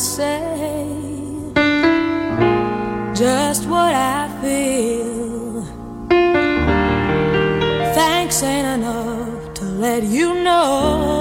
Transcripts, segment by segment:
say just what I feel. Thanks ain't enough to let you know.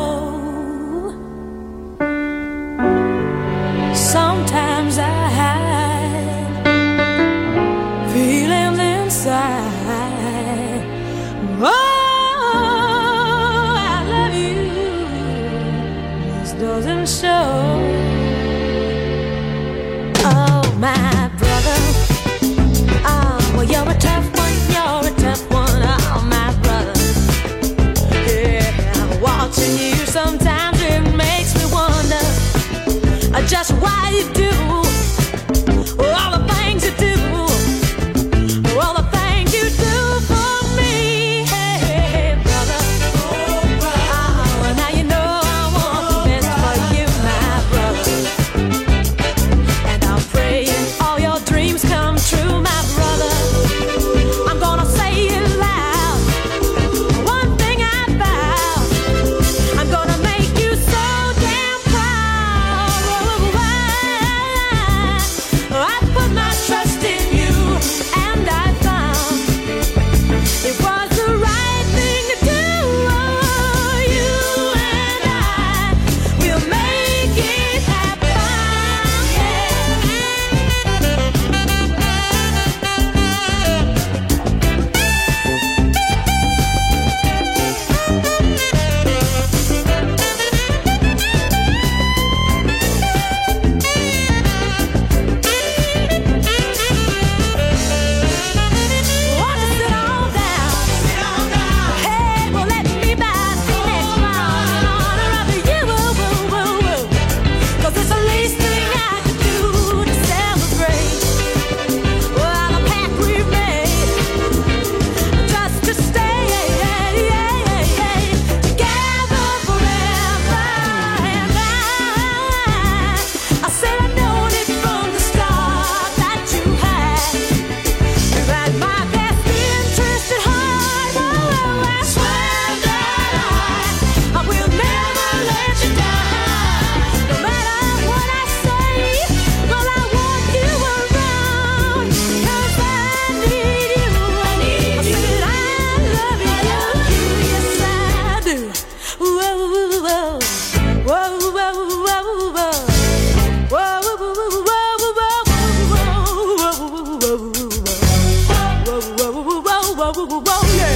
just why you do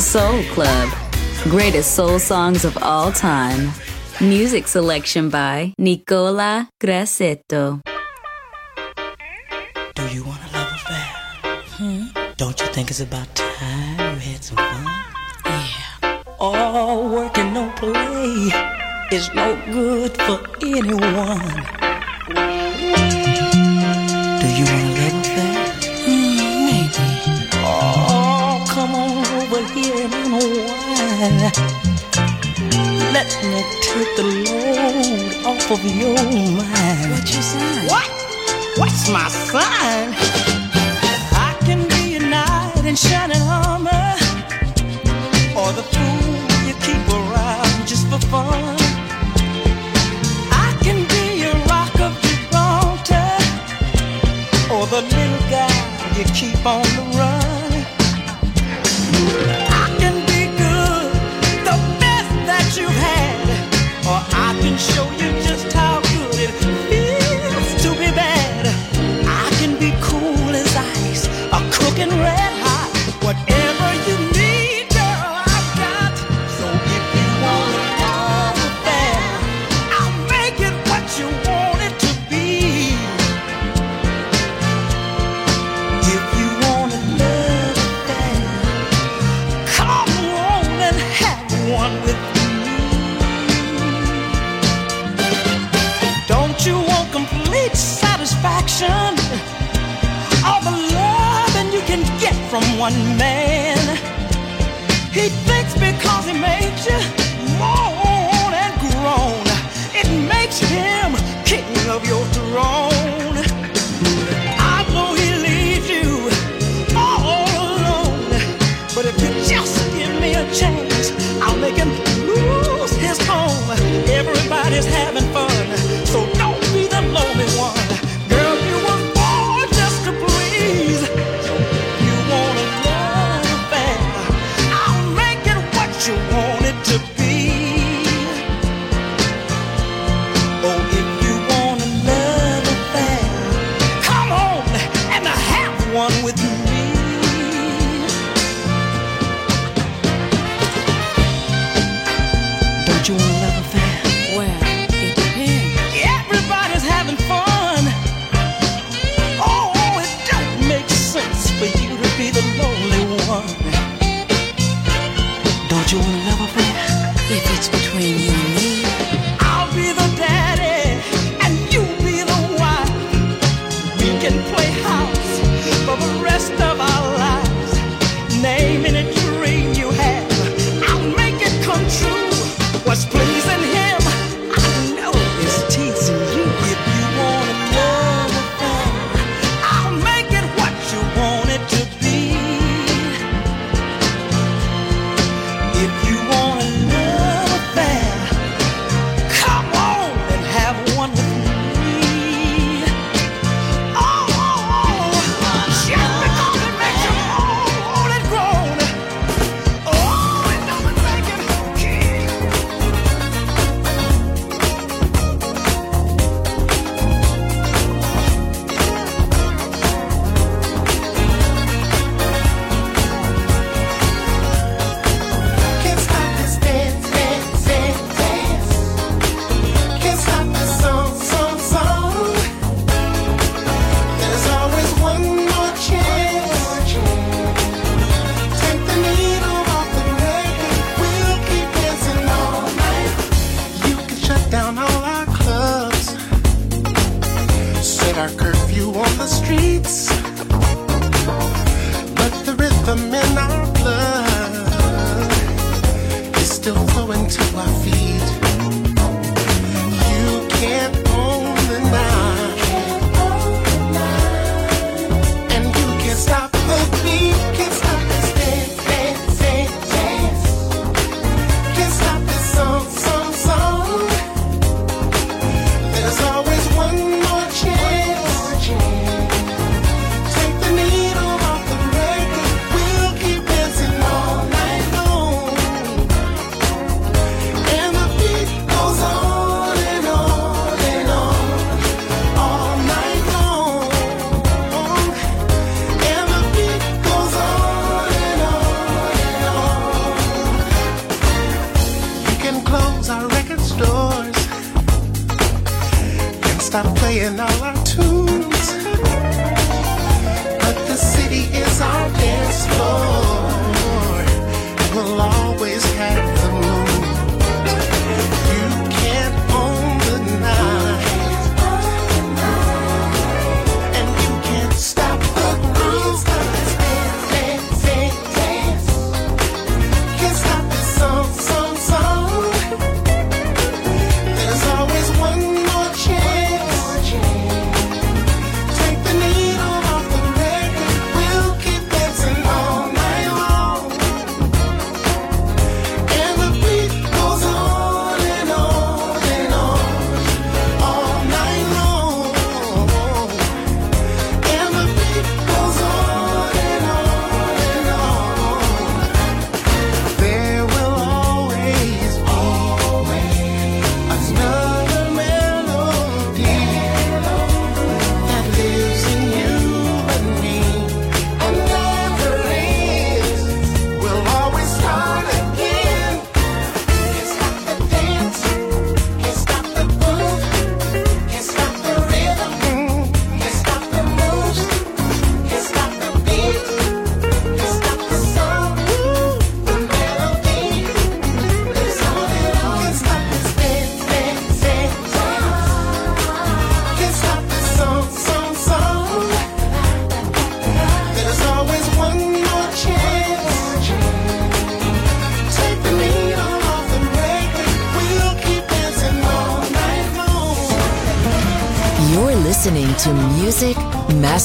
Soul Club. Greatest soul songs of all time. Music selection by Nicola Grassetto. Do you want a love affair? Hmm? Don't you think it's about time you had some fun? Yeah. All work and no play is no good for anyone. Let me take the load off of your mind. What's your sign? What? What's my sign? I can be a knight in shining armor, or the fool you keep around just for fun. I can be a rock of Gibraltar, or the little guy you keep on the run. show じ。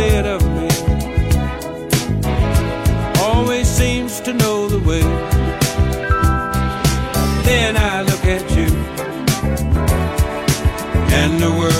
instead of me. Always seems to know the way. Then I look at you and the world.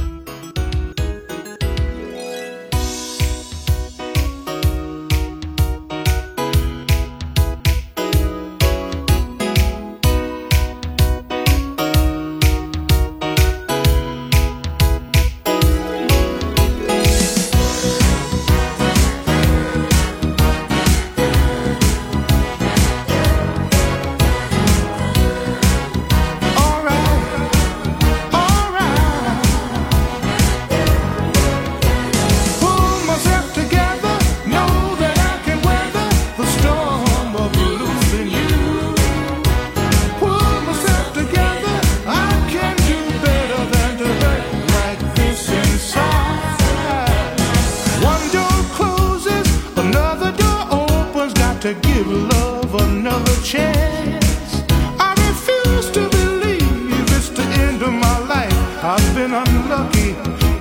to give love another chance. I refuse to believe it's the end of my life. I've been unlucky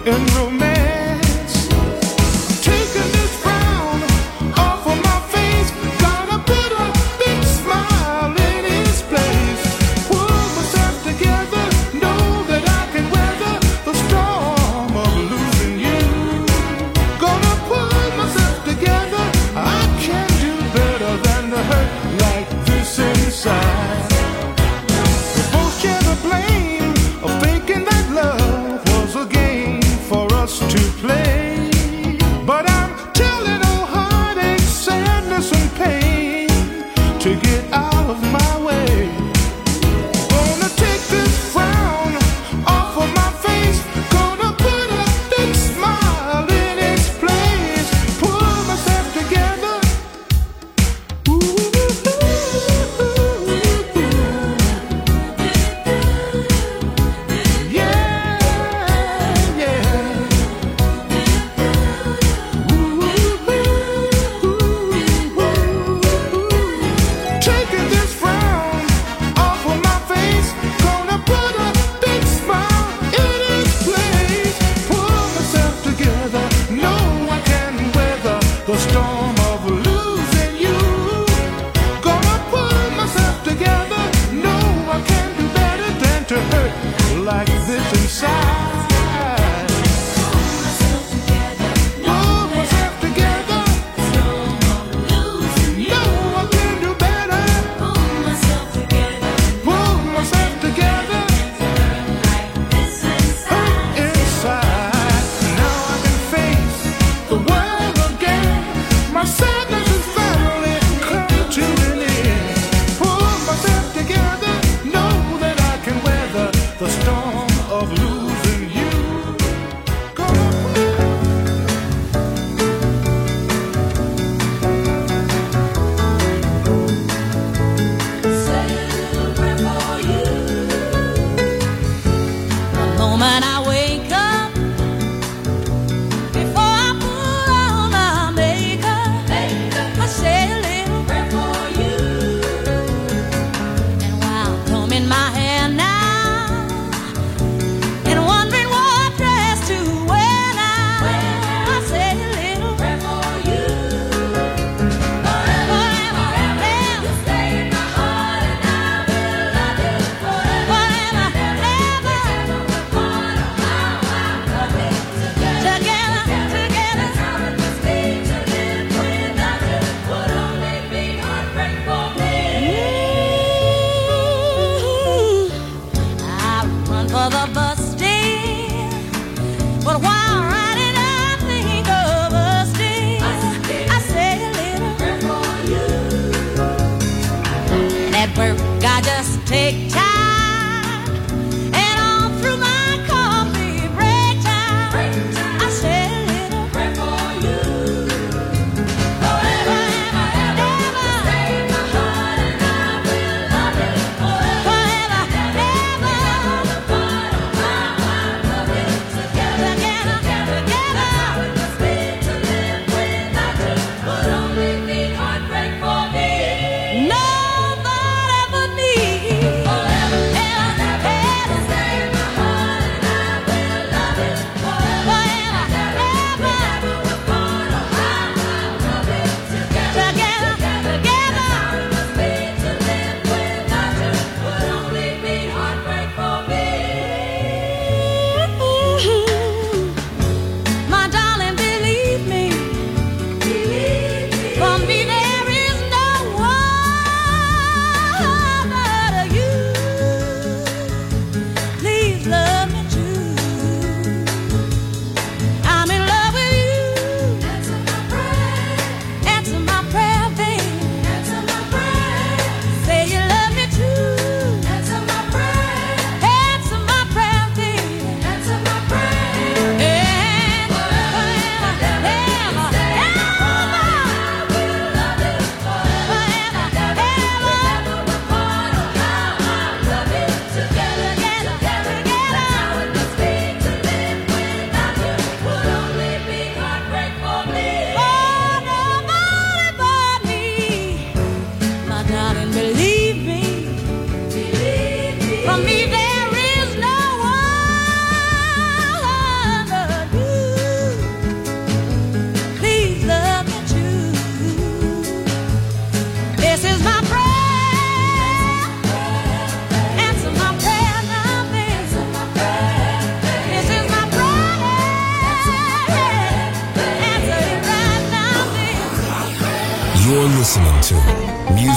in romance.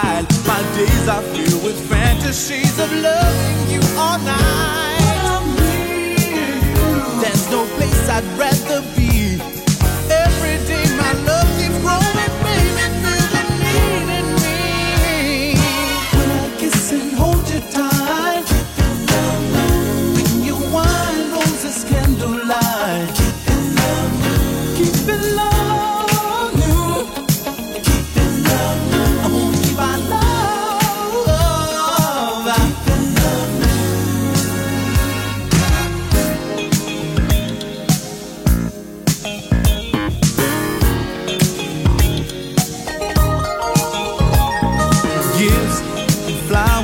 child. My days are filled with fantasies of loving you all night. There's no place I'd rather.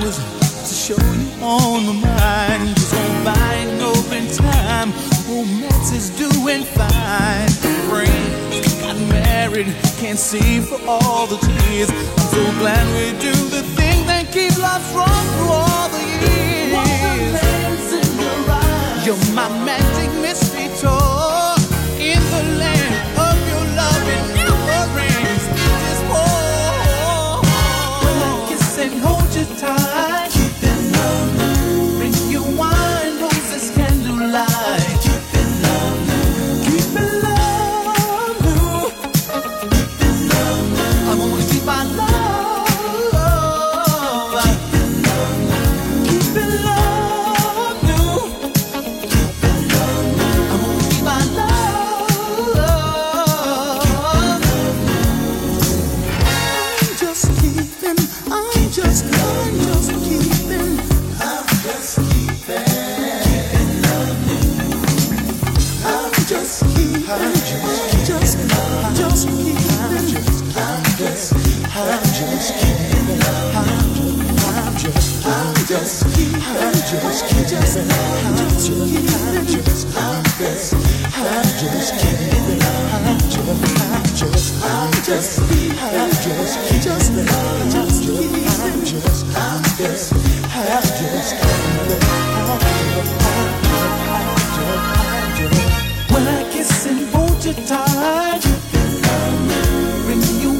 hours to show you on my mind. Just won't buy an open time. Romance is doing fine. Friends got married, can't see for all the tears. I'm so glad we do the thing that keeps life strong through all the years. Your You're my magic mystery. When I kiss and hold you tight, bring you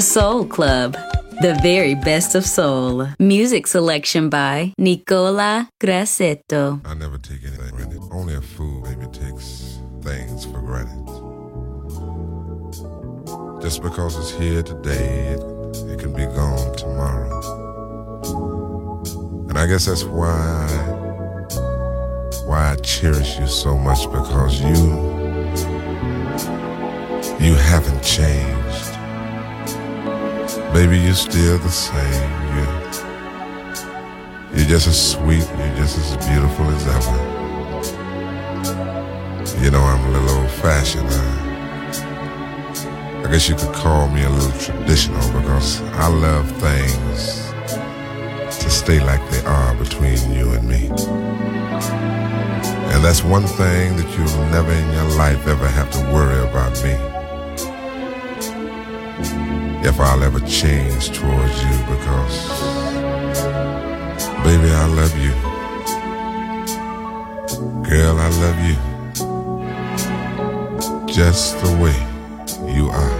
The Soul Club. The very best of soul. Music selection by Nicola Grassetto. I never take anything granted. Only a fool maybe takes things for granted. Just because it's here today, it, it can be gone tomorrow. And I guess that's why why I cherish you so much because you you haven't changed. Baby, you're still the same. You you're just as sweet, you're just as beautiful as ever. You know I'm a little old fashioned. I, uh. I guess you could call me a little traditional because I love things to stay like they are between you and me. And that's one thing that you'll never in your life ever have to worry about me. If I'll ever change towards you because, baby, I love you. Girl, I love you. Just the way you are.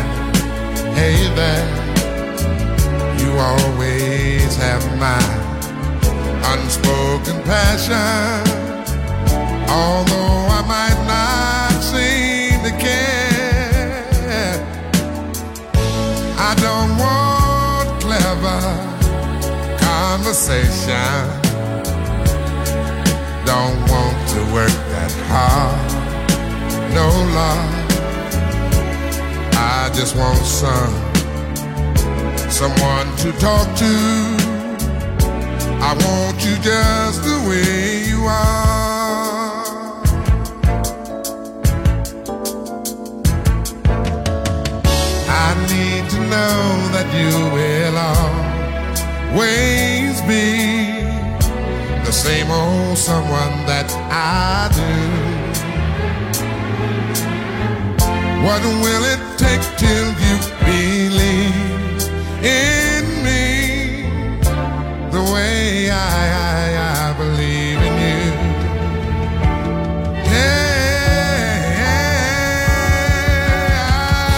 Hey there, you always have my unspoken passion. Although I might not seem to care, I don't want clever conversation. Don't want to work that hard. No love. I just want some someone to talk to. I want you just the way you are. I need to know that you will always be the same old someone that I do. What will it take till you believe in me the way I, I, I believe in you?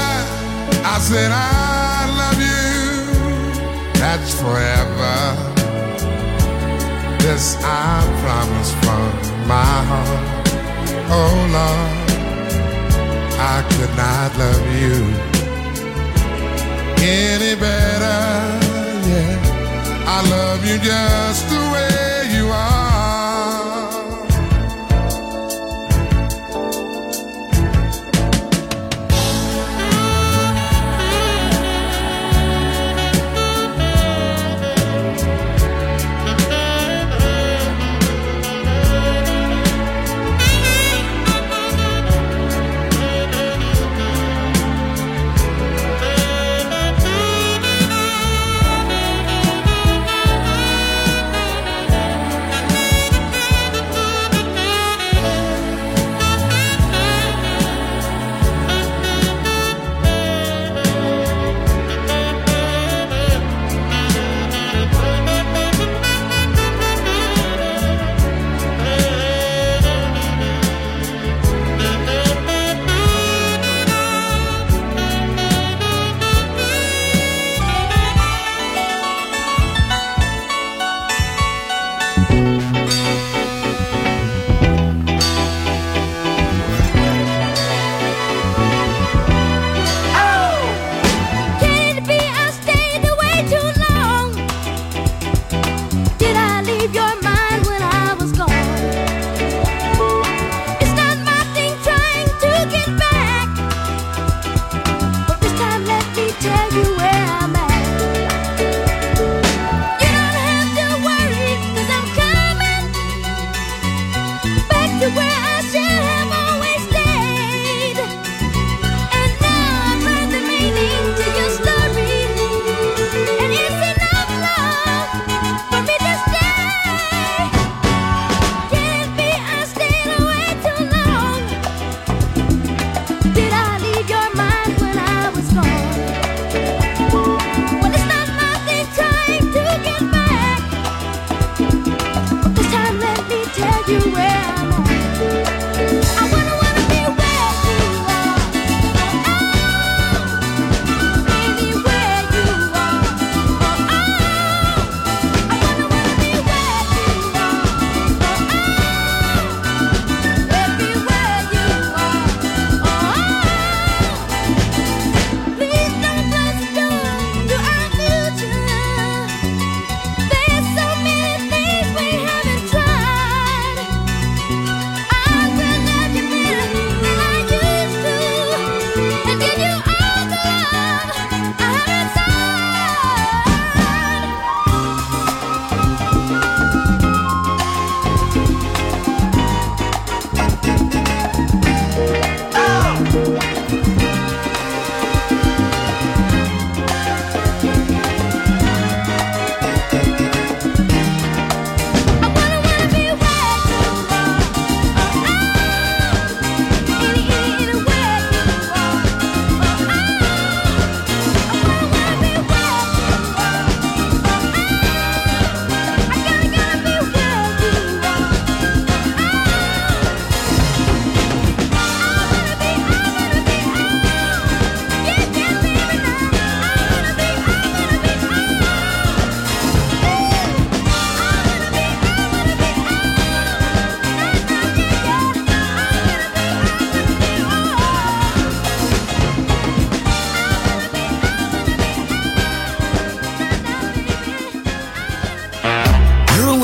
Yeah, I said I love you. That's forever. This I promise from my heart. Oh Lord. I could not love you any better. Yeah, I love you just the way you are.